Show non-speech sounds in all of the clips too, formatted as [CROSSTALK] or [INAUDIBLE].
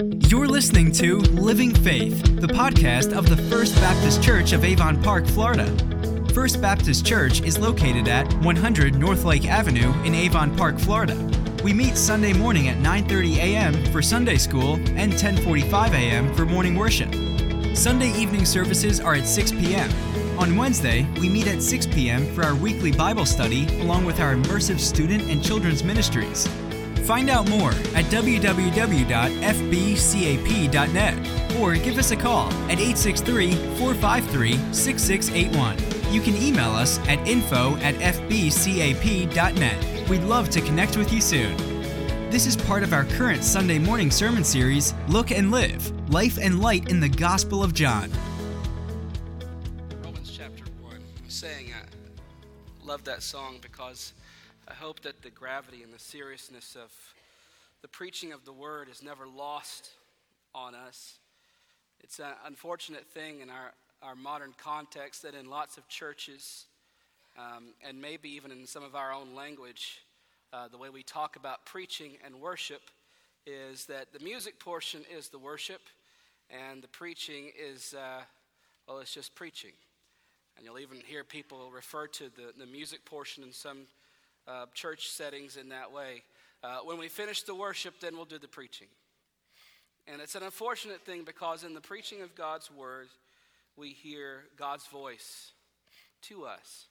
You're listening to Living Faith, the podcast of the First Baptist Church of Avon Park, Florida. First Baptist Church is located at 100 North Lake Avenue in Avon Park, Florida. We meet Sunday morning at 9:30 a.m. for Sunday school and 10:45 a.m. for morning worship. Sunday evening services are at 6 p.m. On Wednesday, we meet at 6 p.m. for our weekly Bible study along with our immersive student and children's ministries. Find out more at www.fbcap.net or give us a call at 863 453 6681. You can email us at info at fbcap.net. We'd love to connect with you soon. This is part of our current Sunday morning sermon series, Look and Live Life and Light in the Gospel of John. Romans chapter 1. I'm saying I love that song because I hope that the gravity and the seriousness of the preaching of the word is never lost on us. It's an unfortunate thing in our, our modern context that in lots of churches, um, and maybe even in some of our own language, uh, the way we talk about preaching and worship is that the music portion is the worship, and the preaching is, uh, well, it's just preaching. And you'll even hear people refer to the, the music portion in some uh, church settings in that way. Uh, when we finish the worship, then we'll do the preaching. And it's an unfortunate thing because in the preaching of God's word, we hear God's voice to us.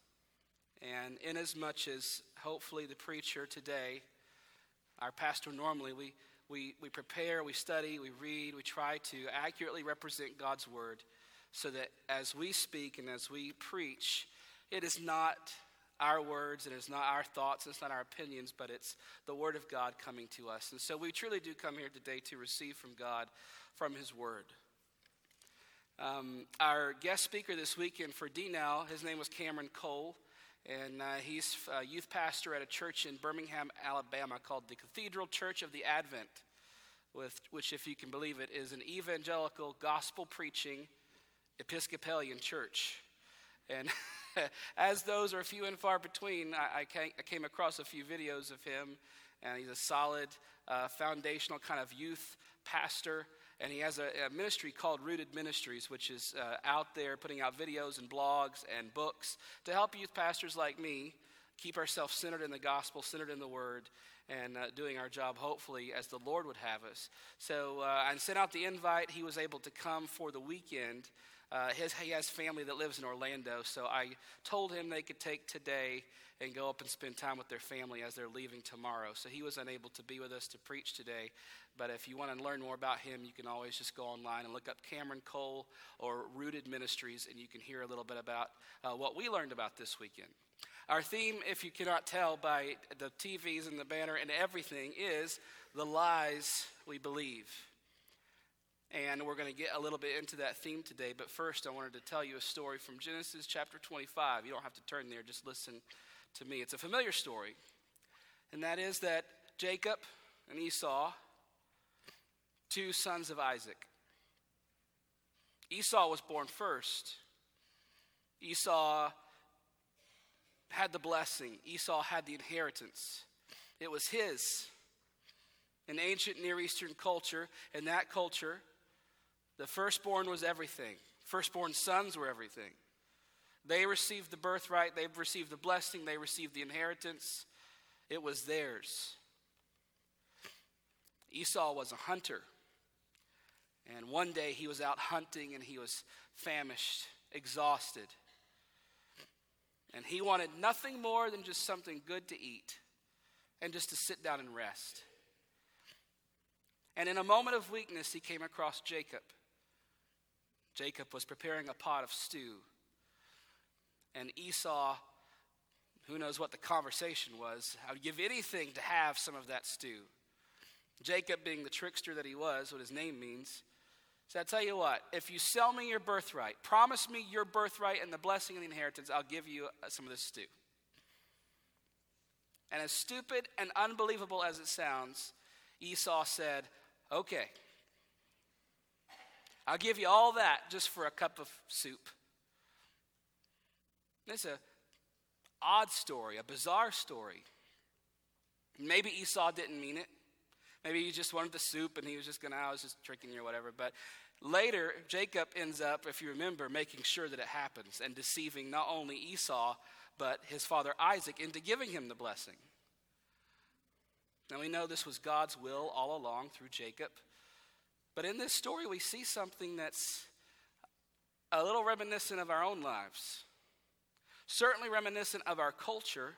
And inasmuch as hopefully the preacher today, our pastor normally, we, we, we prepare, we study, we read, we try to accurately represent God's word so that as we speak and as we preach, it is not our words and it's not our thoughts, it's not our opinions, but it's the Word of God coming to us. And so we truly do come here today to receive from God from His Word. Um, our guest speaker this weekend for DNOW, his name was Cameron Cole, and uh, he's a youth pastor at a church in Birmingham, Alabama called the Cathedral Church of the Advent, with, which, if you can believe it, is an evangelical, gospel preaching Episcopalian church. And [LAUGHS] as those are few and far between, I, I, came across a few videos of him, and he's a solid, uh, foundational kind of youth pastor. And he has a, a ministry called Rooted Ministries, which is uh, out there putting out videos and blogs and books to help youth pastors like me keep ourselves centered in the gospel, centered in the word, and uh, doing our job, hopefully, as the Lord would have us. So uh, I sent out the invite. He was able to come for the weekend. Uh, his, he has family that lives in Orlando, so I told him they could take today and go up and spend time with their family as they're leaving tomorrow. So he was unable to be with us to preach today. But if you want to learn more about him, you can always just go online and look up Cameron Cole or Rooted Ministries, and you can hear a little bit about uh, what we learned about this weekend. Our theme, if you cannot tell by the TVs and the banner and everything, is the lies we believe. And we're going to get a little bit into that theme today. But first, I wanted to tell you a story from Genesis chapter 25. You don't have to turn there, just listen to me. It's a familiar story. And that is that Jacob and Esau, two sons of Isaac. Esau was born first. Esau had the blessing, Esau had the inheritance. It was his. In ancient Near Eastern culture, in that culture, the firstborn was everything. Firstborn sons were everything. They received the birthright, they received the blessing, they received the inheritance. It was theirs. Esau was a hunter. And one day he was out hunting and he was famished, exhausted. And he wanted nothing more than just something good to eat and just to sit down and rest. And in a moment of weakness, he came across Jacob. Jacob was preparing a pot of stew. And Esau, who knows what the conversation was, I would give anything to have some of that stew. Jacob, being the trickster that he was, what his name means, said, I tell you what, if you sell me your birthright, promise me your birthright and the blessing and the inheritance, I'll give you uh, some of this stew. And as stupid and unbelievable as it sounds, Esau said, Okay, I'll give you all that just for a cup of soup. It's a odd story, a bizarre story. Maybe Esau didn't mean it. Maybe he just wanted the soup and he was just going to, I was just tricking you or whatever. But later, Jacob ends up, if you remember, making sure that it happens and deceiving not only Esau, but his father Isaac into giving him the blessing. Now we know this was God's will all along through Jacob. But in this story, we see something that's a little reminiscent of our own lives, certainly reminiscent of our culture.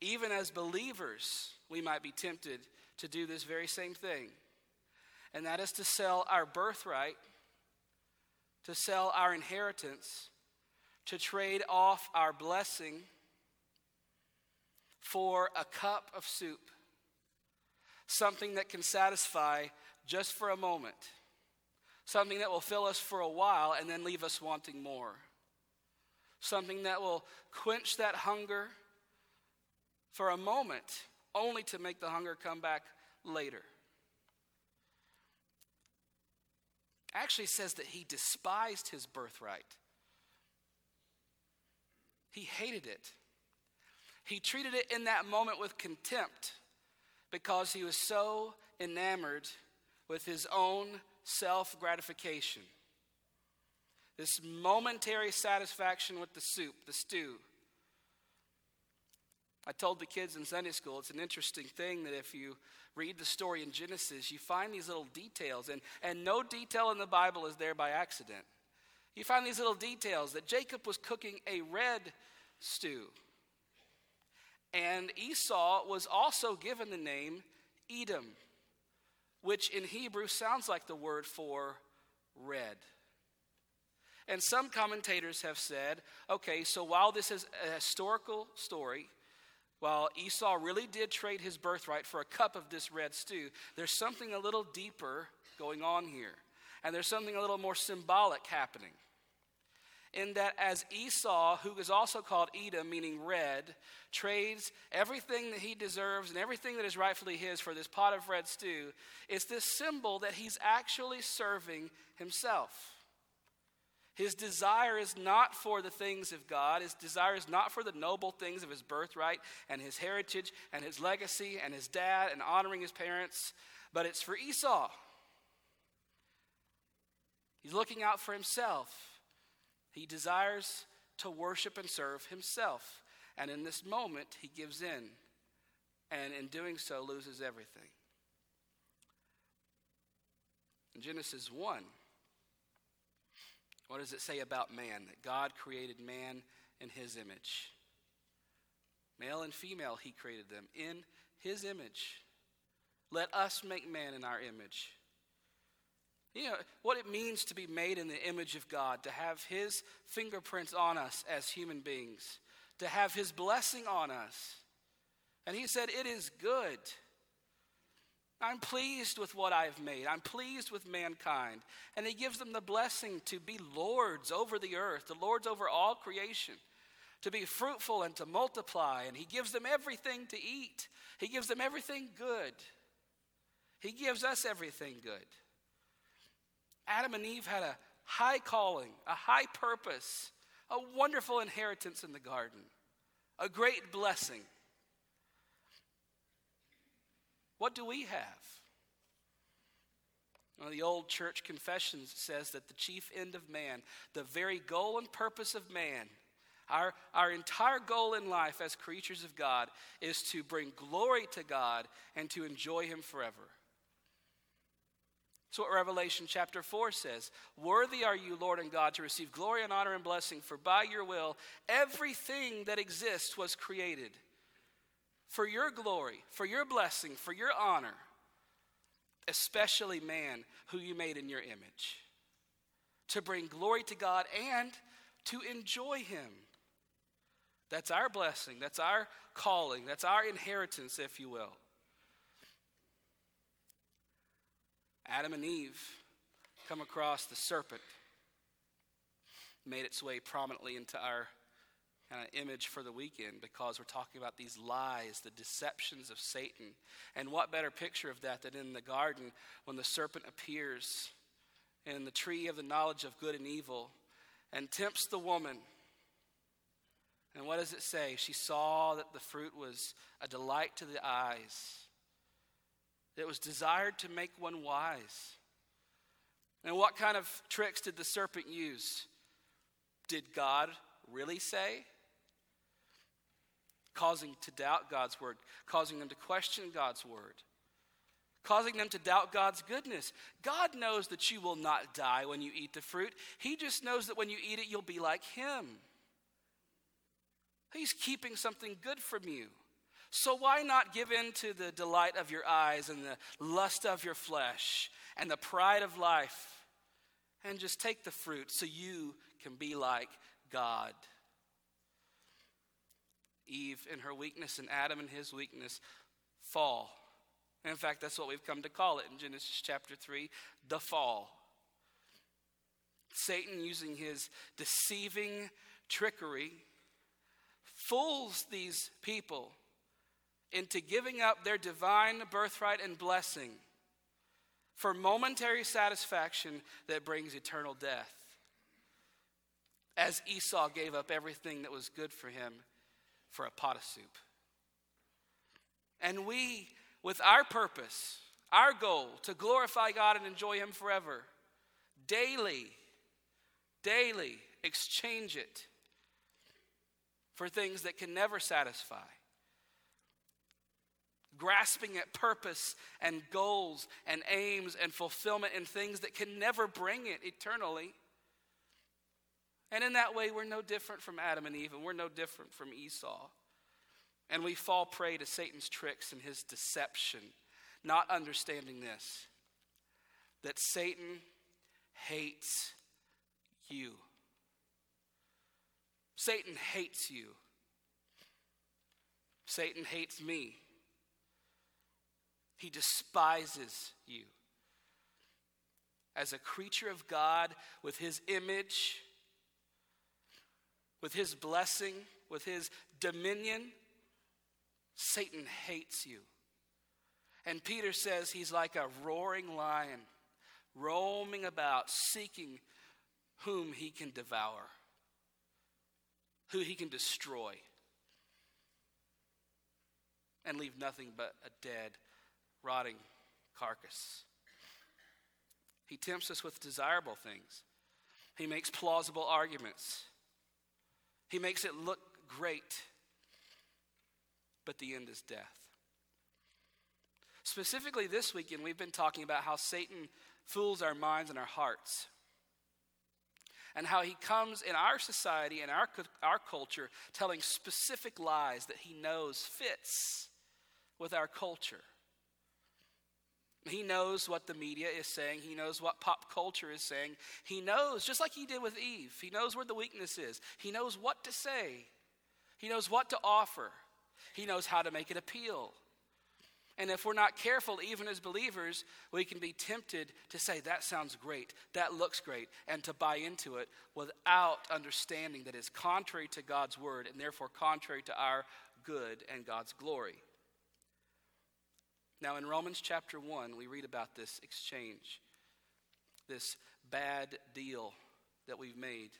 Even as believers, we might be tempted to do this very same thing, and that is to sell our birthright, to sell our inheritance, to trade off our blessing for a cup of soup, something that can satisfy just for a moment, something that will fill us for a while and then leave us wanting more, something that will quench that hunger for a moment, only to make the hunger come back later. Actually says that he despised his birthright. He hated it. He treated it in that moment with contempt because he was so enamored with his own self gratification. This momentary satisfaction with the soup, the stew. I told the kids in Sunday school, it's an interesting thing that if you read the story in Genesis, you find these little details, and, and no detail in the Bible is there by accident. You find these little details that Jacob was cooking a red stew. And Esau was also given the name Edom, which in Hebrew sounds like the word for red. And some commentators have said okay, so while this is a historical story, while Esau really did trade his birthright for a cup of this red stew, there's something a little deeper going on here. And there's something a little more symbolic happening in that as Esau, who is also called Edom, meaning red, trades everything that he deserves and everything that is rightfully his for this pot of red stew, it's this symbol that he's actually serving himself. His desire is not for the things of God. His desire is not for the noble things of his birthright and his heritage and his legacy and his dad and honoring his parents, but it's for Esau. He's looking out for himself. He desires to worship and serve himself. And in this moment, he gives in, and in doing so, loses everything. In Genesis 1, what does it say about man? That God created man in his image. Male and female, he created them in his image. Let us make man in our image. You know, what it means to be made in the image of God, to have His fingerprints on us as human beings, to have His blessing on us. And He said, It is good. I'm pleased with what I've made. I'm pleased with mankind. And He gives them the blessing to be lords over the earth, the lords over all creation, to be fruitful and to multiply. And He gives them everything to eat, He gives them everything good. He gives us everything good. Adam and Eve had a high calling, a high purpose, a wonderful inheritance in the garden, a great blessing. What do we have? Well, the old church confession says that the chief end of man, the very goal and purpose of man, our, our entire goal in life as creatures of God is to bring glory to God and to enjoy Him forever. That's what Revelation chapter 4 says. Worthy are you, Lord and God, to receive glory and honor and blessing, for by your will everything that exists was created. For your glory, for your blessing, for your honor, especially man who you made in your image, to bring glory to God and to enjoy him. That's our blessing, that's our calling, that's our inheritance, if you will. Adam and Eve come across the serpent, made its way prominently into our kind of image for the weekend because we're talking about these lies, the deceptions of Satan. And what better picture of that than in the garden when the serpent appears in the tree of the knowledge of good and evil and tempts the woman. And what does it say? She saw that the fruit was a delight to the eyes that was desired to make one wise. And what kind of tricks did the serpent use? Did God really say? Causing to doubt God's word, causing them to question God's word, causing them to doubt God's goodness. God knows that you will not die when you eat the fruit. He just knows that when you eat it, you'll be like Him. He's keeping something good from you. So why not give in to the delight of your eyes and the lust of your flesh and the pride of life and just take the fruit so you can be like God? Eve in her weakness and Adam in his weakness fall. In fact, that's what we've come to call it in Genesis chapter 3 the fall. Satan, using his deceiving trickery, fools these people into giving up their divine birthright and blessing for momentary satisfaction that brings eternal death. As Esau gave up everything that was good for him for a pot of soup. And we, with our purpose, our goal to glorify God and enjoy Him forever, daily, daily exchange it for things that can never satisfy grasping at purpose and goals and aims and fulfillment in things that can never bring it eternally. And in that way, we're no different from Adam and Eve, and we're no different from Esau. And we fall prey to Satan's tricks and his deception, not understanding this that Satan hates you. Satan hates you. Satan hates me. He despises you. As a creature of God with his image, with his blessing, with his dominion, Satan hates you. And Peter says he's like a roaring lion, roaming about, seeking whom he can devour, who he can destroy, and leave nothing but a dead rotting carcass. He tempts us with desirable things. He makes plausible arguments. He makes it look great, but the end is death. Specifically, this weekend, we've been talking about how Satan fools our minds and our hearts, and how he comes in our society and our, our culture telling specific lies that he knows fits with our culture. He knows what the media is saying. He knows what pop culture is saying. He knows, just like he did with Eve, he knows where the weakness is. He knows what to say. He knows what to offer. He knows how to make it appeal. And if we're not careful, even as believers, we can be tempted to say, that sounds great, that looks great, and to buy into it without understanding that it's contrary to God's word and therefore contrary to our good and God's glory. Now, in Romans chapter 1, we read about this exchange, this bad deal that we've made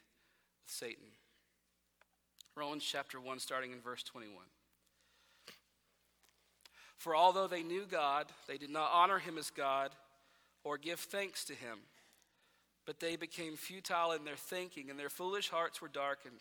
with Satan. Romans chapter 1, starting in verse 21. For although they knew God, they did not honor him as God or give thanks to him, but they became futile in their thinking, and their foolish hearts were darkened.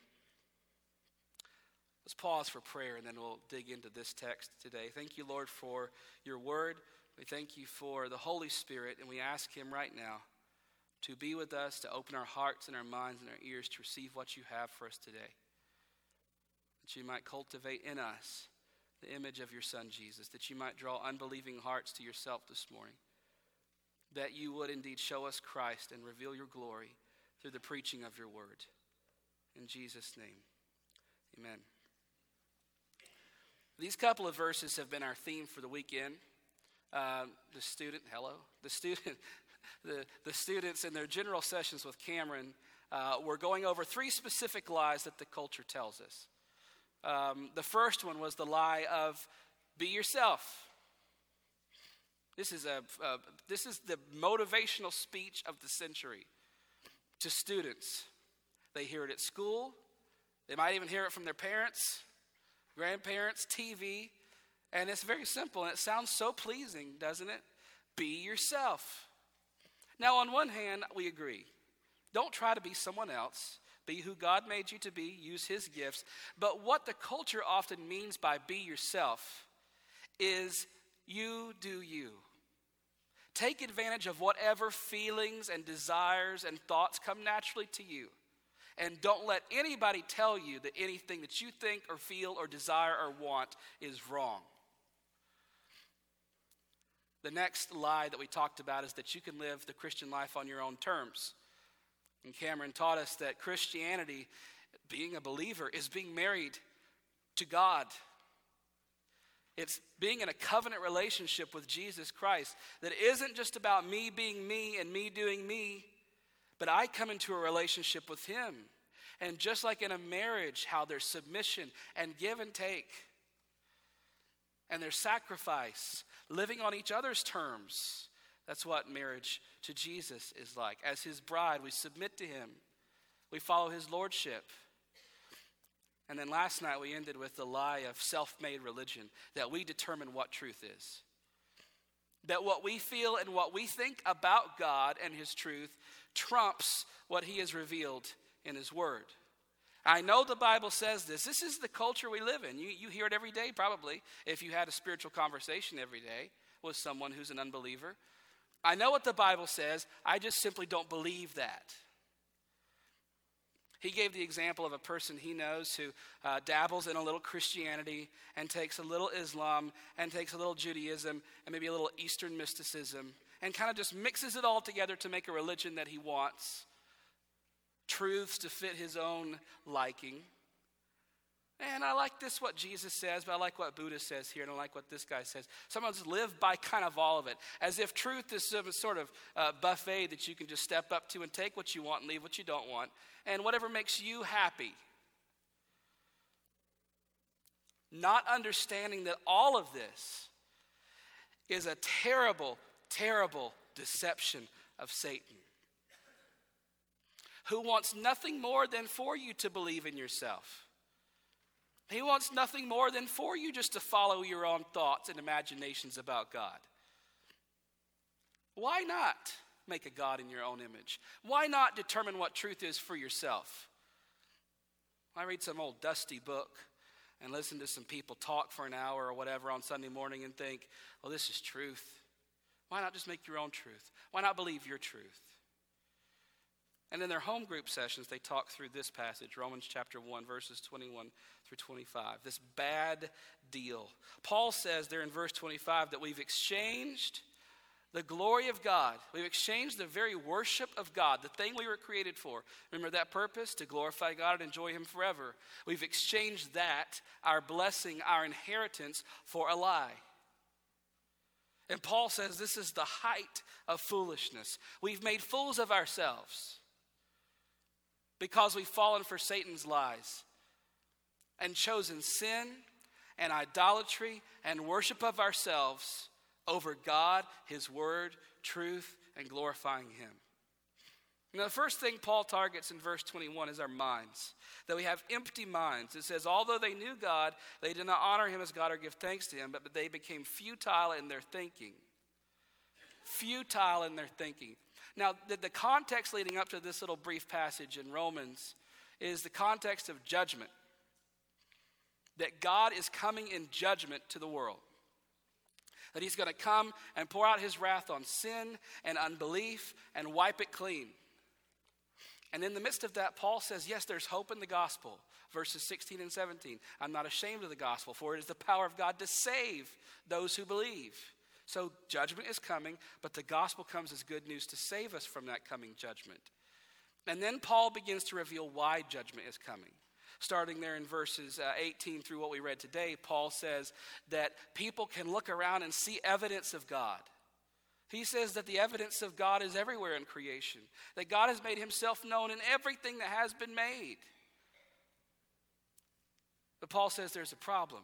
Let's pause for prayer and then we'll dig into this text today. Thank you, Lord, for your word. We thank you for the Holy Spirit, and we ask Him right now to be with us, to open our hearts and our minds and our ears to receive what you have for us today. That you might cultivate in us the image of your Son, Jesus, that you might draw unbelieving hearts to yourself this morning, that you would indeed show us Christ and reveal your glory through the preaching of your word. In Jesus' name, amen. These couple of verses have been our theme for the weekend. Uh, the student, hello. The student, [LAUGHS] the, the students in their general sessions with Cameron uh, were going over three specific lies that the culture tells us. Um, the first one was the lie of be yourself. This is, a, this is the motivational speech of the century to students. They hear it at school, they might even hear it from their parents, grandparents, TV, and it's very simple and it sounds so pleasing, doesn't it? Be yourself. Now, on one hand, we agree. Don't try to be someone else. Be who God made you to be, use His gifts. But what the culture often means by be yourself is you do you. Take advantage of whatever feelings and desires and thoughts come naturally to you. And don't let anybody tell you that anything that you think or feel or desire or want is wrong. The next lie that we talked about is that you can live the Christian life on your own terms. And Cameron taught us that Christianity, being a believer, is being married to God. It's being in a covenant relationship with Jesus Christ that isn't just about me being me and me doing me, but I come into a relationship with Him. And just like in a marriage, how there's submission and give and take, and there's sacrifice, living on each other's terms. That's what marriage to Jesus is like. As his bride, we submit to him, we follow his lordship. And then last night we ended with the lie of self made religion that we determine what truth is. That what we feel and what we think about God and his truth trumps what he has revealed in his word. I know the Bible says this. This is the culture we live in. You, you hear it every day, probably, if you had a spiritual conversation every day with someone who's an unbeliever. I know what the Bible says, I just simply don't believe that. He gave the example of a person he knows who uh, dabbles in a little Christianity and takes a little Islam and takes a little Judaism and maybe a little Eastern mysticism and kind of just mixes it all together to make a religion that he wants truths to fit his own liking. And I like this, what Jesus says, but I like what Buddha says here, and I like what this guy says. Someone's live by kind of all of it, as if truth is some sort of uh, buffet that you can just step up to and take what you want and leave what you don't want, and whatever makes you happy. Not understanding that all of this is a terrible, terrible deception of Satan who wants nothing more than for you to believe in yourself. He wants nothing more than for you just to follow your own thoughts and imaginations about God. Why not make a God in your own image? Why not determine what truth is for yourself? I read some old dusty book and listen to some people talk for an hour or whatever on Sunday morning and think, well, this is truth. Why not just make your own truth? Why not believe your truth? And in their home group sessions, they talk through this passage, Romans chapter 1, verses 21 through 25, this bad deal. Paul says there in verse 25 that we've exchanged the glory of God. We've exchanged the very worship of God, the thing we were created for. Remember that purpose? To glorify God and enjoy Him forever. We've exchanged that, our blessing, our inheritance, for a lie. And Paul says this is the height of foolishness. We've made fools of ourselves because we've fallen for Satan's lies and chosen sin and idolatry and worship of ourselves over God, His Word, truth, and glorifying Him. Now, the first thing Paul targets in verse 21 is our minds. That we have empty minds. It says, although they knew God, they did not honor him as God or give thanks to him, but they became futile in their thinking. Futile in their thinking. Now, the, the context leading up to this little brief passage in Romans is the context of judgment. That God is coming in judgment to the world. That he's going to come and pour out his wrath on sin and unbelief and wipe it clean. And in the midst of that, Paul says, Yes, there's hope in the gospel. Verses 16 and 17. I'm not ashamed of the gospel, for it is the power of God to save those who believe. So judgment is coming, but the gospel comes as good news to save us from that coming judgment. And then Paul begins to reveal why judgment is coming. Starting there in verses uh, 18 through what we read today, Paul says that people can look around and see evidence of God. He says that the evidence of God is everywhere in creation, that God has made himself known in everything that has been made. But Paul says there's a problem.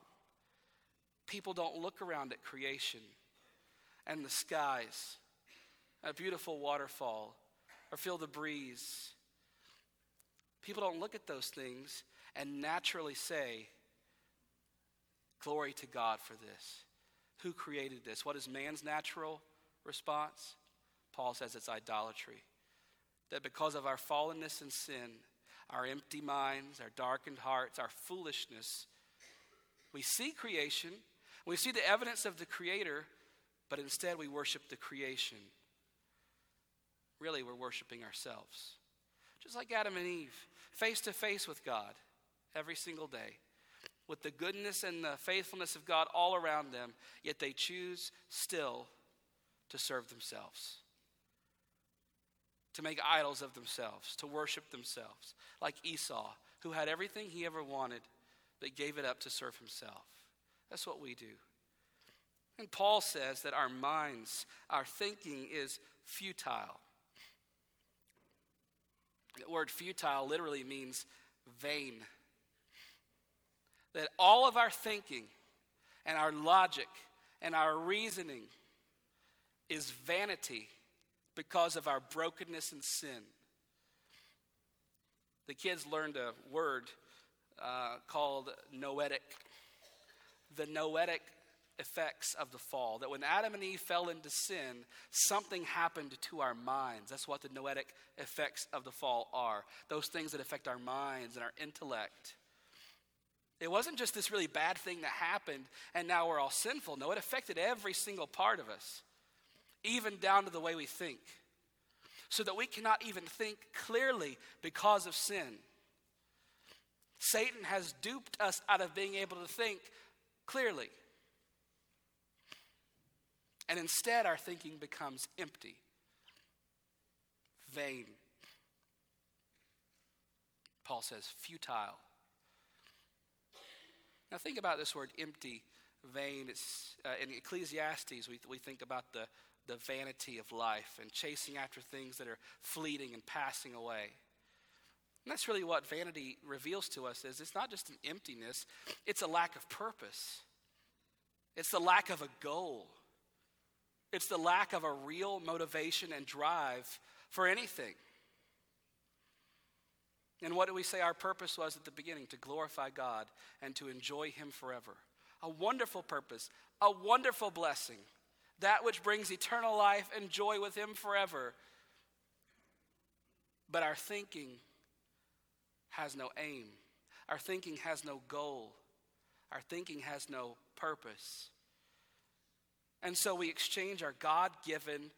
People don't look around at creation and the skies, a beautiful waterfall, or feel the breeze. People don't look at those things and naturally say, Glory to God for this. Who created this? What is man's natural response? Paul says it's idolatry. That because of our fallenness and sin, our empty minds, our darkened hearts, our foolishness, we see creation, we see the evidence of the Creator, but instead we worship the creation. Really, we're worshiping ourselves. Just like Adam and Eve, face to face with God every single day, with the goodness and the faithfulness of God all around them, yet they choose still to serve themselves, to make idols of themselves, to worship themselves, like Esau, who had everything he ever wanted, but gave it up to serve himself. That's what we do. And Paul says that our minds, our thinking is futile. The word futile literally means vain. That all of our thinking and our logic and our reasoning is vanity because of our brokenness and sin. The kids learned a word uh, called noetic. The noetic effects of the fall. That when Adam and Eve fell into sin, something happened to our minds. That's what the noetic effects of the fall are those things that affect our minds and our intellect. It wasn't just this really bad thing that happened and now we're all sinful. No, it affected every single part of us, even down to the way we think, so that we cannot even think clearly because of sin. Satan has duped us out of being able to think clearly. And instead, our thinking becomes empty, vain. Paul says futile. Now, think about this word empty, vain. It's, uh, in Ecclesiastes, we, we think about the, the vanity of life and chasing after things that are fleeting and passing away. And that's really what vanity reveals to us is it's not just an emptiness, it's a lack of purpose. It's the lack of a goal. It's the lack of a real motivation and drive for anything. And what do we say our purpose was at the beginning? To glorify God and to enjoy Him forever. A wonderful purpose, a wonderful blessing, that which brings eternal life and joy with Him forever. But our thinking has no aim, our thinking has no goal, our thinking has no purpose. And so we exchange our God given,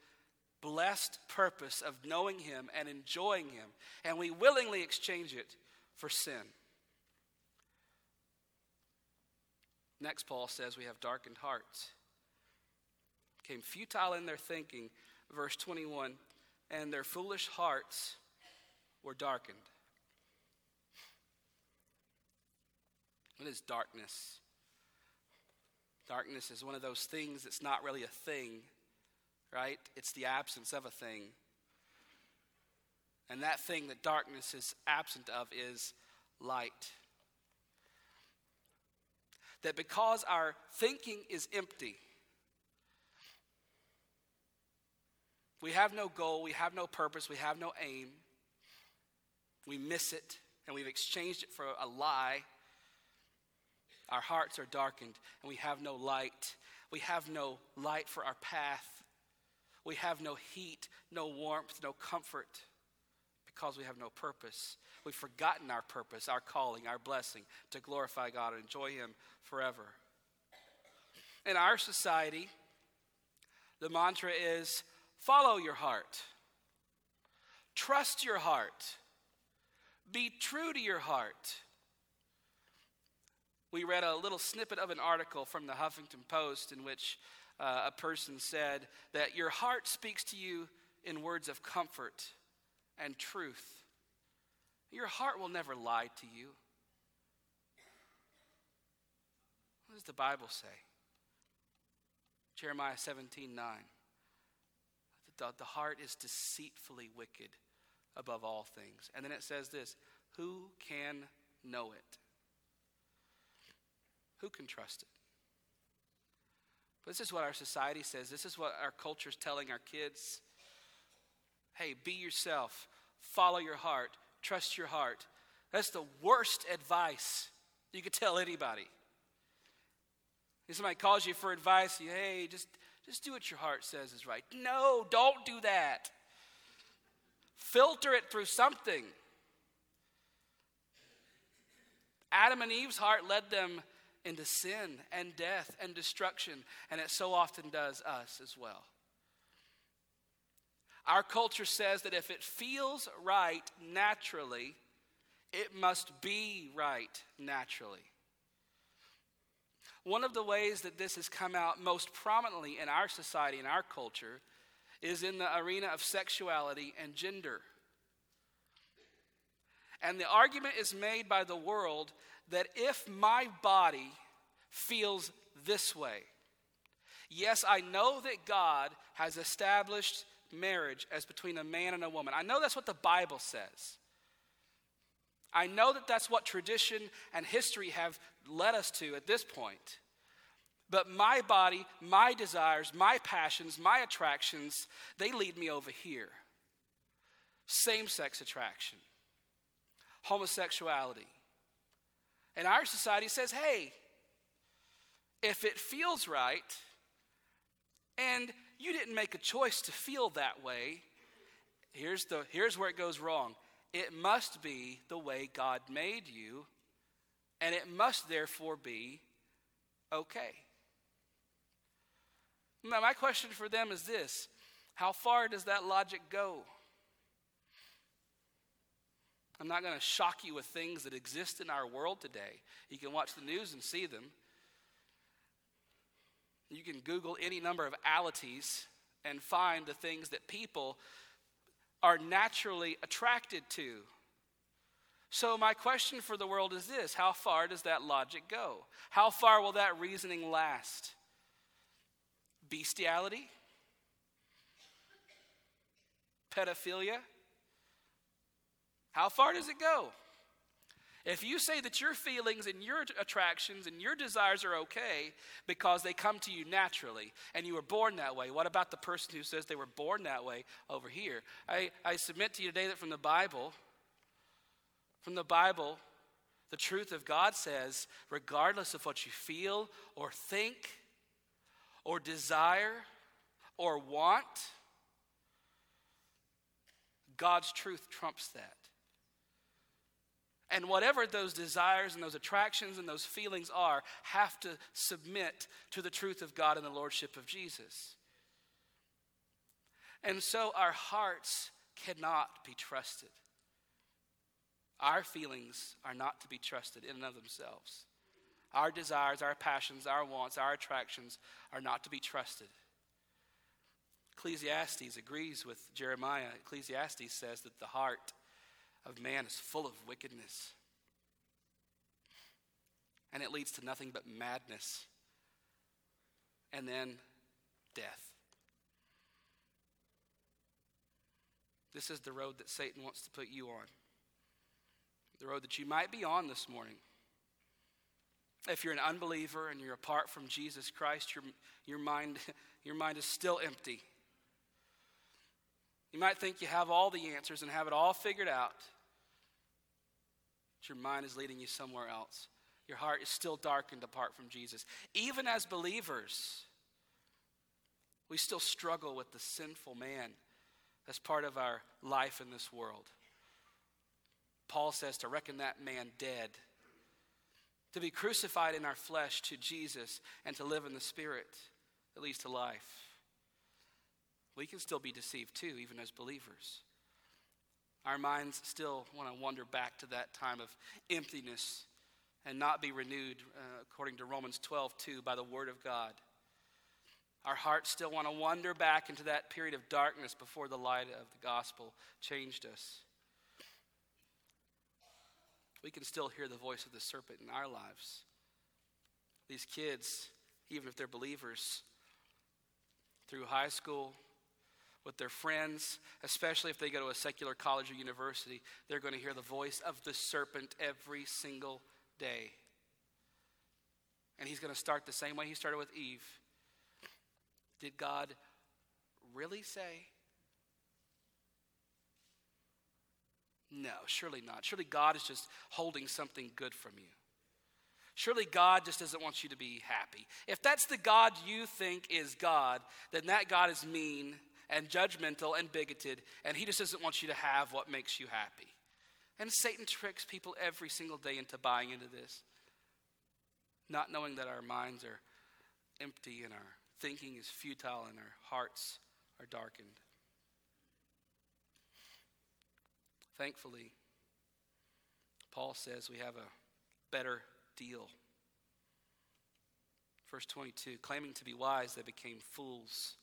blessed purpose of knowing Him and enjoying Him, and we willingly exchange it for sin. Next, Paul says we have darkened hearts. Became futile in their thinking, verse 21, and their foolish hearts were darkened. What is darkness? Darkness is one of those things that's not really a thing, right? It's the absence of a thing. And that thing that darkness is absent of is light. That because our thinking is empty, we have no goal, we have no purpose, we have no aim, we miss it, and we've exchanged it for a lie our hearts are darkened and we have no light. We have no light for our path. We have no heat, no warmth, no comfort because we have no purpose. We've forgotten our purpose, our calling, our blessing to glorify God and enjoy Him forever. In our society, the mantra is follow your heart, trust your heart, be true to your heart we read a little snippet of an article from the Huffington Post in which uh, a person said that your heart speaks to you in words of comfort and truth. Your heart will never lie to you. What does the Bible say? Jeremiah 17 9. The, the heart is deceitfully wicked above all things. And then it says this Who can know it? Who can trust it? But this is what our society says. This is what our culture is telling our kids. Hey, be yourself, follow your heart, trust your heart. That's the worst advice you could tell anybody. If somebody calls you for advice, you, hey, just, just do what your heart says is right. No, don't do that. Filter it through something. Adam and Eve's heart led them into sin and death and destruction, and it so often does us as well. Our culture says that if it feels right naturally, it must be right naturally. One of the ways that this has come out most prominently in our society, in our culture, is in the arena of sexuality and gender. And the argument is made by the world that if my body feels this way, yes, I know that God has established marriage as between a man and a woman. I know that's what the Bible says. I know that that's what tradition and history have led us to at this point. But my body, my desires, my passions, my attractions, they lead me over here. Same sex attraction, homosexuality. And our society says, hey, if it feels right, and you didn't make a choice to feel that way, here's, the, here's where it goes wrong. It must be the way God made you, and it must therefore be okay. Now, my question for them is this How far does that logic go? I'm not going to shock you with things that exist in our world today. You can watch the news and see them. You can Google any number of alities and find the things that people are naturally attracted to. So, my question for the world is this How far does that logic go? How far will that reasoning last? Bestiality? Pedophilia? How far does it go? If you say that your feelings and your attractions and your desires are okay because they come to you naturally and you were born that way, what about the person who says they were born that way over here? I, I submit to you today that from the Bible, from the Bible, the truth of God says, regardless of what you feel or think or desire or want, God's truth trumps that. And whatever those desires and those attractions and those feelings are, have to submit to the truth of God and the Lordship of Jesus. And so our hearts cannot be trusted. Our feelings are not to be trusted in and of themselves. Our desires, our passions, our wants, our attractions are not to be trusted. Ecclesiastes agrees with Jeremiah. Ecclesiastes says that the heart of man is full of wickedness. And it leads to nothing but madness and then death. This is the road that Satan wants to put you on. The road that you might be on this morning. If you're an unbeliever and you're apart from Jesus Christ, your, your, mind, [LAUGHS] your mind is still empty. You might think you have all the answers and have it all figured out, but your mind is leading you somewhere else. Your heart is still darkened apart from Jesus. Even as believers, we still struggle with the sinful man as part of our life in this world. Paul says to reckon that man dead, to be crucified in our flesh to Jesus, and to live in the Spirit that leads to life we can still be deceived too, even as believers. Our minds still want to wander back to that time of emptiness and not be renewed, uh, according to Romans 12, 2, by the Word of God. Our hearts still want to wander back into that period of darkness before the light of the gospel changed us. We can still hear the voice of the serpent in our lives. These kids, even if they're believers, through high school, with their friends, especially if they go to a secular college or university, they're going to hear the voice of the serpent every single day. And he's going to start the same way he started with Eve. Did God really say? No, surely not. Surely God is just holding something good from you. Surely God just doesn't want you to be happy. If that's the God you think is God, then that God is mean and judgmental and bigoted, and he just doesn't want you to have what makes you happy. And Satan tricks people every single day into buying into this, not knowing that our minds are empty and our thinking is futile and our hearts are darkened. Thankfully, Paul says we have a better deal. Verse 22 claiming to be wise, they became fools.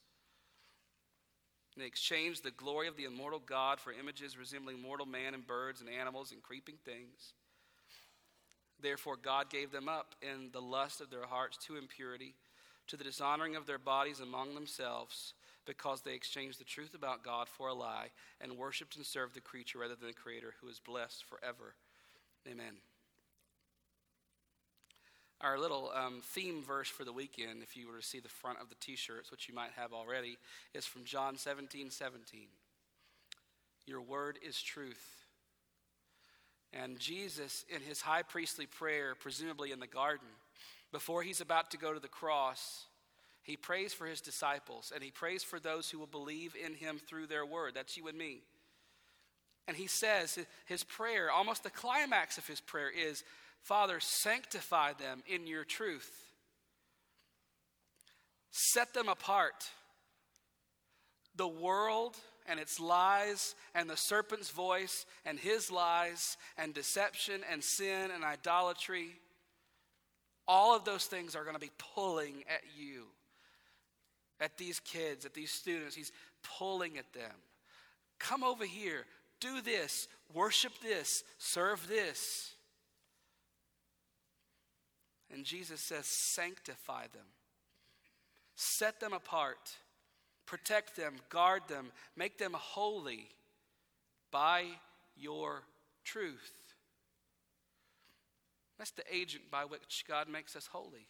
And they exchanged the glory of the immortal God for images resembling mortal man and birds and animals and creeping things. Therefore, God gave them up in the lust of their hearts to impurity, to the dishonoring of their bodies among themselves because they exchanged the truth about God for a lie and worshiped and served the creature rather than the Creator who is blessed forever. Amen. Our little um, theme verse for the weekend, if you were to see the front of the t shirts, which you might have already, is from John 17 17. Your word is truth. And Jesus, in his high priestly prayer, presumably in the garden, before he's about to go to the cross, he prays for his disciples and he prays for those who will believe in him through their word. That's you and me. And he says, his prayer, almost the climax of his prayer, is Father, sanctify them in your truth, set them apart. The world and its lies, and the serpent's voice, and his lies, and deception, and sin, and idolatry, all of those things are going to be pulling at you at these kids, at these students. He's pulling at them. Come over here, do this, worship this, serve this. And Jesus says, sanctify them, set them apart, protect them, guard them, make them holy by your truth. That's the agent by which God makes us holy.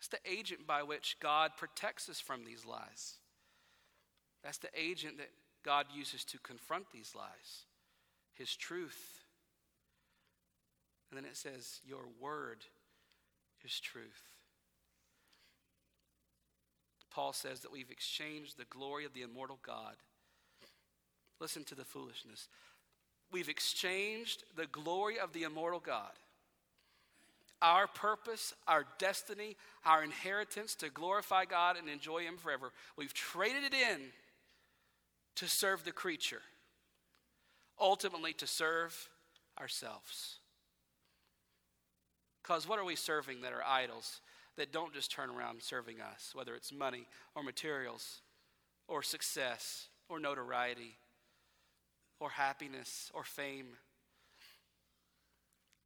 That's the agent by which God protects us from these lies. That's the agent that God uses to confront these lies, His truth. And then it says, Your word is truth. Paul says that we've exchanged the glory of the immortal God. Listen to the foolishness. We've exchanged the glory of the immortal God our purpose, our destiny, our inheritance to glorify God and enjoy Him forever. We've traded it in to serve the creature, ultimately, to serve ourselves. Because what are we serving that are idols that don't just turn around serving us, whether it's money or materials or success or notoriety or happiness or fame?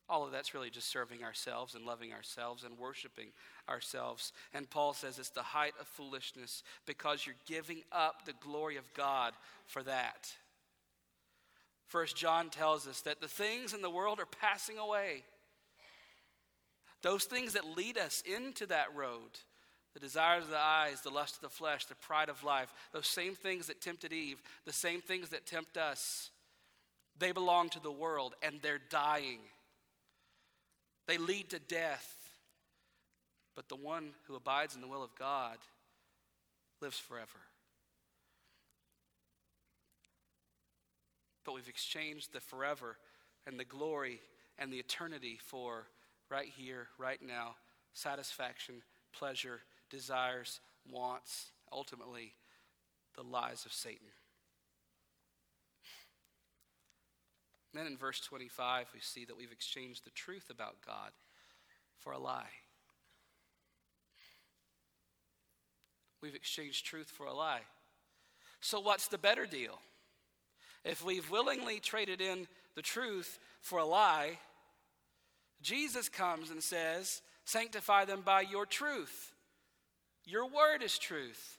All of that's really just serving ourselves and loving ourselves and worshiping ourselves. And Paul says it's the height of foolishness because you're giving up the glory of God for that. First John tells us that the things in the world are passing away. Those things that lead us into that road, the desires of the eyes, the lust of the flesh, the pride of life, those same things that tempted Eve, the same things that tempt us, they belong to the world and they're dying. They lead to death. But the one who abides in the will of God lives forever. But we've exchanged the forever and the glory and the eternity for right here, right now, satisfaction, pleasure, desires, wants, ultimately, the lies of Satan. Then in verse 25, we see that we've exchanged the truth about God for a lie. We've exchanged truth for a lie. So, what's the better deal? If we've willingly traded in the truth for a lie, Jesus comes and says, Sanctify them by your truth. Your word is truth.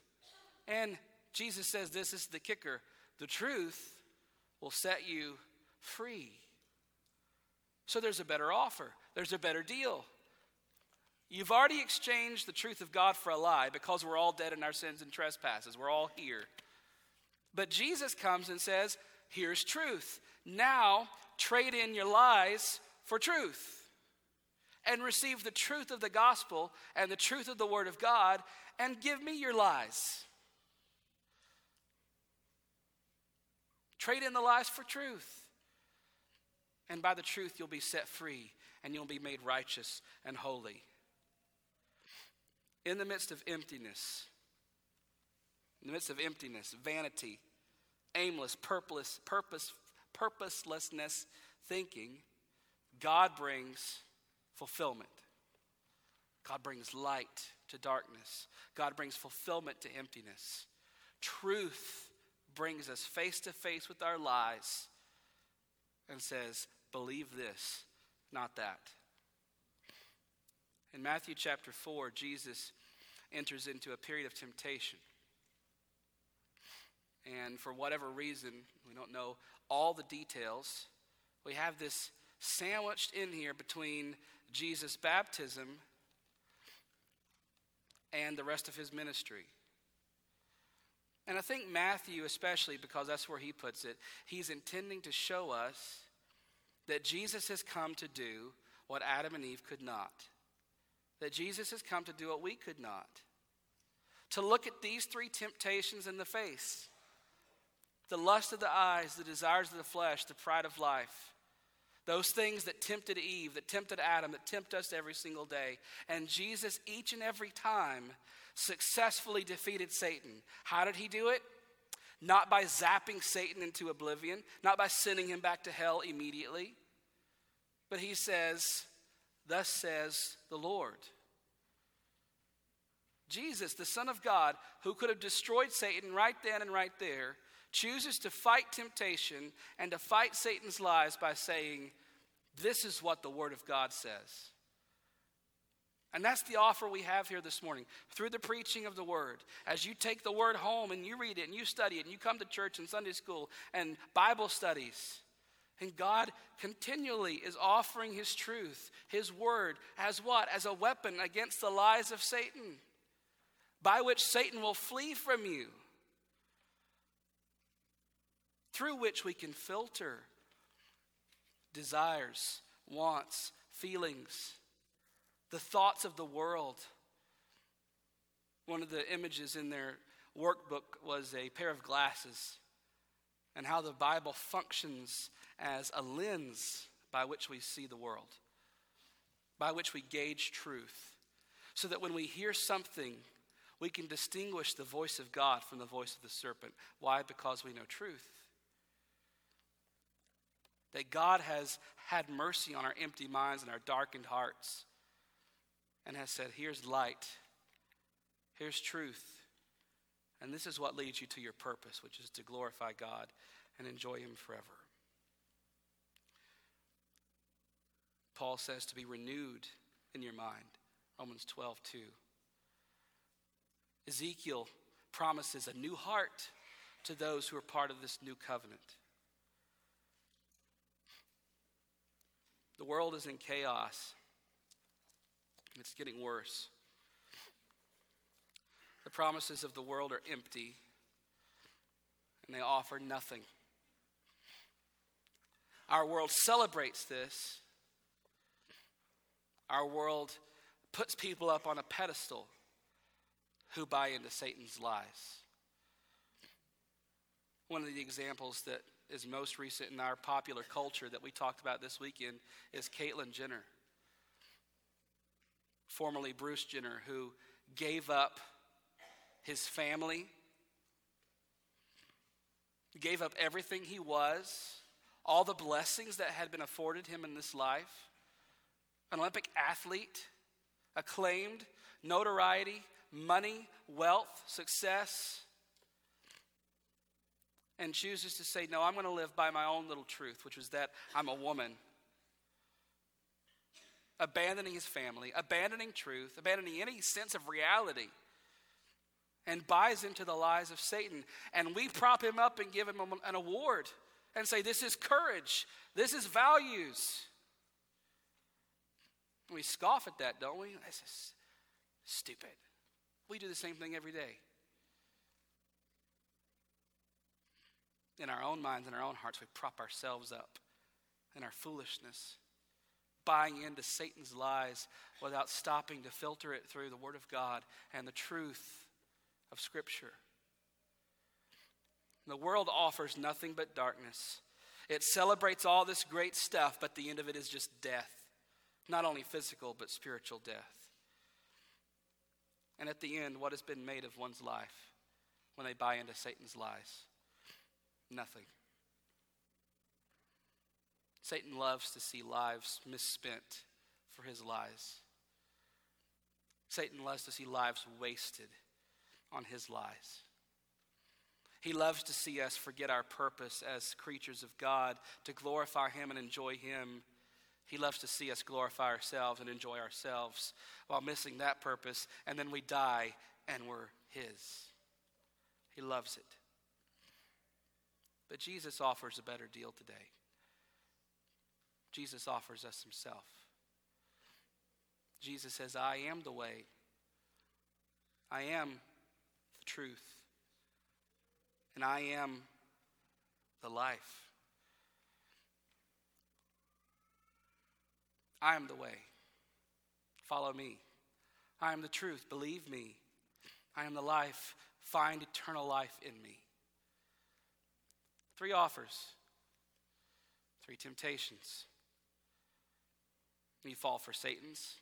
And Jesus says this is the kicker the truth will set you free. So there's a better offer, there's a better deal. You've already exchanged the truth of God for a lie because we're all dead in our sins and trespasses. We're all here. But Jesus comes and says, Here's truth. Now trade in your lies for truth and receive the truth of the gospel and the truth of the word of God and give me your lies. Trade in the lies for truth. And by the truth, you'll be set free and you'll be made righteous and holy. In the midst of emptiness, in the midst of emptiness, vanity, aimless, purpose, purpose, purposelessness thinking, God brings fulfillment. God brings light to darkness. God brings fulfillment to emptiness. Truth brings us face to face with our lies and says, Believe this, not that. In Matthew chapter 4, Jesus enters into a period of temptation. And for whatever reason, we don't know all the details, we have this sandwiched in here between Jesus' baptism and the rest of his ministry. And I think Matthew, especially because that's where he puts it, he's intending to show us that Jesus has come to do what Adam and Eve could not. That Jesus has come to do what we could not. To look at these three temptations in the face the lust of the eyes, the desires of the flesh, the pride of life. Those things that tempted Eve, that tempted Adam, that tempt us every single day. And Jesus, each and every time, successfully defeated Satan. How did he do it? Not by zapping Satan into oblivion, not by sending him back to hell immediately, but he says, Thus says the Lord. Jesus, the Son of God, who could have destroyed Satan right then and right there, chooses to fight temptation and to fight Satan's lies by saying, This is what the Word of God says. And that's the offer we have here this morning through the preaching of the Word. As you take the Word home and you read it and you study it and you come to church and Sunday school and Bible studies, and God continually is offering His truth, His Word, as what? As a weapon against the lies of Satan, by which Satan will flee from you through which we can filter desires, wants, feelings, the thoughts of the world. One of the images in their workbook was a pair of glasses and how the Bible functions as a lens by which we see the world, by which we gauge truth, so that when we hear something, we can distinguish the voice of God from the voice of the serpent. Why? Because we know truth that God has had mercy on our empty minds and our darkened hearts and has said, Here's light, here's truth. And this is what leads you to your purpose, which is to glorify God and enjoy Him forever. Paul says to be renewed in your mind, Romans 12, 2. Ezekiel promises a new heart to those who are part of this new covenant. The world is in chaos. It's getting worse. The promises of the world are empty, and they offer nothing. Our world celebrates this. Our world puts people up on a pedestal who buy into Satan's lies. One of the examples that is most recent in our popular culture that we talked about this weekend is Caitlyn Jenner, formerly Bruce Jenner, who gave up his family, gave up everything he was, all the blessings that had been afforded him in this life. An Olympic athlete, acclaimed, notoriety, money, wealth, success and chooses to say, No, I'm going to live by my own little truth, which was that I'm a woman. Abandoning his family, abandoning truth, abandoning any sense of reality, and buys into the lies of Satan. And we prop him up and give him an award and say, This is courage, this is values. We scoff at that, don't we? This is stupid. We do the same thing every day. In our own minds, in our own hearts, we prop ourselves up in our foolishness, buying into Satan's lies without stopping to filter it through the Word of God and the truth of Scripture. The world offers nothing but darkness. It celebrates all this great stuff, but the end of it is just death. Not only physical, but spiritual death. And at the end, what has been made of one's life when they buy into Satan's lies? Nothing. Satan loves to see lives misspent for his lies. Satan loves to see lives wasted on his lies. He loves to see us forget our purpose as creatures of God, to glorify Him and enjoy Him. He loves to see us glorify ourselves and enjoy ourselves while missing that purpose, and then we die and we're His. He loves it. But Jesus offers a better deal today. Jesus offers us Himself. Jesus says, I am the way, I am the truth, and I am the life. I am the way. Follow me. I am the truth. Believe me. I am the life. Find eternal life in me. Three offers, three temptations. You fall for Satan's,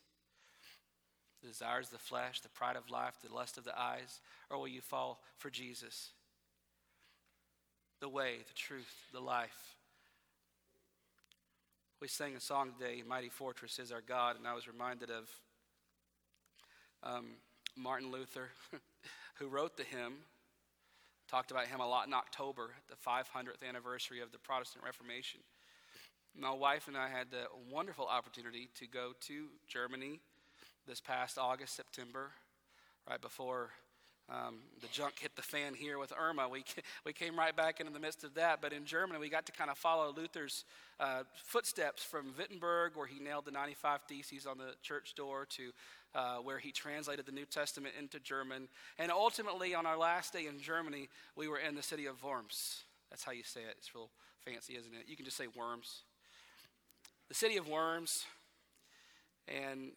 the desires of the flesh, the pride of life, the lust of the eyes, or will you fall for Jesus? The way, the truth, the life. We sang a song today, Mighty Fortress is Our God, and I was reminded of um, Martin Luther, [LAUGHS] who wrote the hymn. Talked about him a lot in October, the 500th anniversary of the Protestant Reformation. My wife and I had the wonderful opportunity to go to Germany this past August, September, right before um, the junk hit the fan here with Irma. We, we came right back into the midst of that. But in Germany, we got to kind of follow Luther's uh, footsteps from Wittenberg, where he nailed the 95 Theses on the church door, to uh, where he translated the New Testament into German. And ultimately, on our last day in Germany, we were in the city of Worms. That's how you say it. It's real fancy, isn't it? You can just say Worms. The city of Worms. And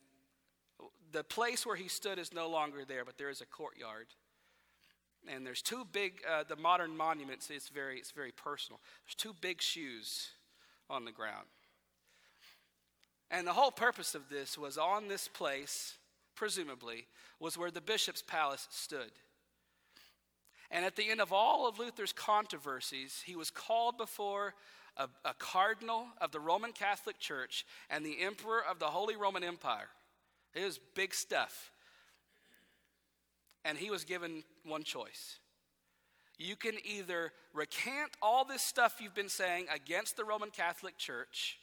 the place where he stood is no longer there, but there is a courtyard. And there's two big, uh, the modern monuments, it's very, it's very personal. There's two big shoes on the ground. And the whole purpose of this was on this place, presumably, was where the bishop's palace stood. And at the end of all of Luther's controversies, he was called before a, a cardinal of the Roman Catholic Church and the emperor of the Holy Roman Empire. It was big stuff. And he was given one choice. You can either recant all this stuff you've been saying against the Roman Catholic Church,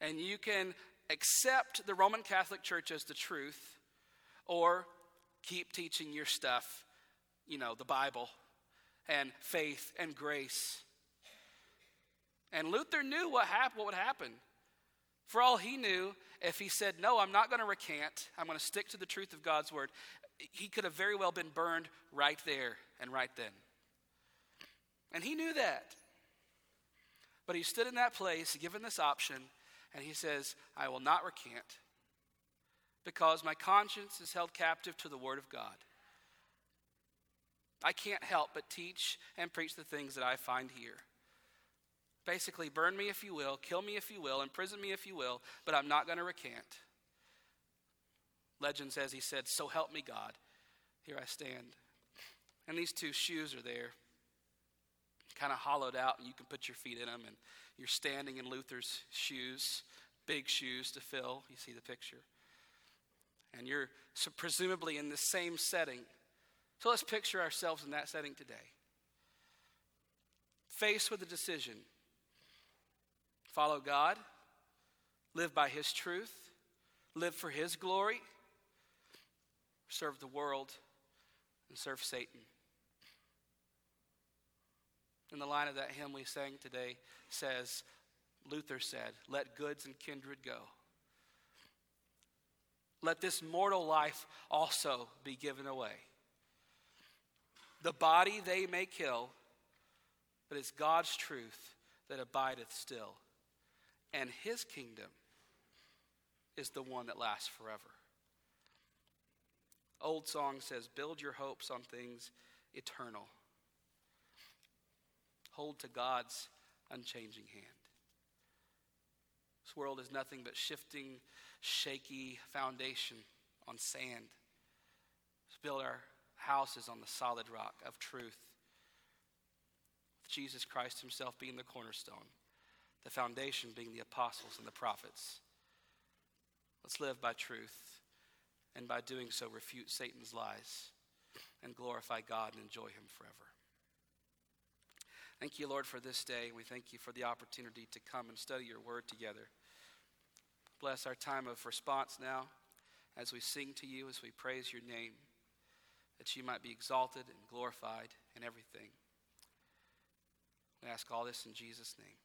and you can accept the Roman Catholic Church as the truth, or keep teaching your stuff, you know, the Bible and faith and grace. And Luther knew what, hap- what would happen. For all he knew, if he said, No, I'm not going to recant, I'm going to stick to the truth of God's word, he could have very well been burned right there and right then. And he knew that. But he stood in that place, given this option, and he says, I will not recant because my conscience is held captive to the word of God. I can't help but teach and preach the things that I find here. Basically, burn me if you will, kill me if you will, imprison me if you will, but I'm not going to recant. Legend says he said, So help me God. Here I stand. And these two shoes are there, kind of hollowed out, and you can put your feet in them. And you're standing in Luther's shoes, big shoes to fill. You see the picture. And you're presumably in the same setting. So let's picture ourselves in that setting today. Faced with a decision follow God, live by His truth, live for His glory, serve the world and serve Satan. And the line of that hymn we sang today says, Luther said, Let goods and kindred go. Let this mortal life also be given away. The body they may kill, but it's God's truth that abideth still. And his kingdom is the one that lasts forever. Old song says, Build your hopes on things eternal. Hold to God's unchanging hand. This world is nothing but shifting, shaky foundation on sand. Let's build our houses on the solid rock of truth. With Jesus Christ Himself being the cornerstone, the foundation being the apostles and the prophets. Let's live by truth, and by doing so, refute Satan's lies and glorify God and enjoy Him forever. Thank you, Lord, for this day. We thank you for the opportunity to come and study your word together. Bless our time of response now as we sing to you, as we praise your name, that you might be exalted and glorified in everything. We ask all this in Jesus' name.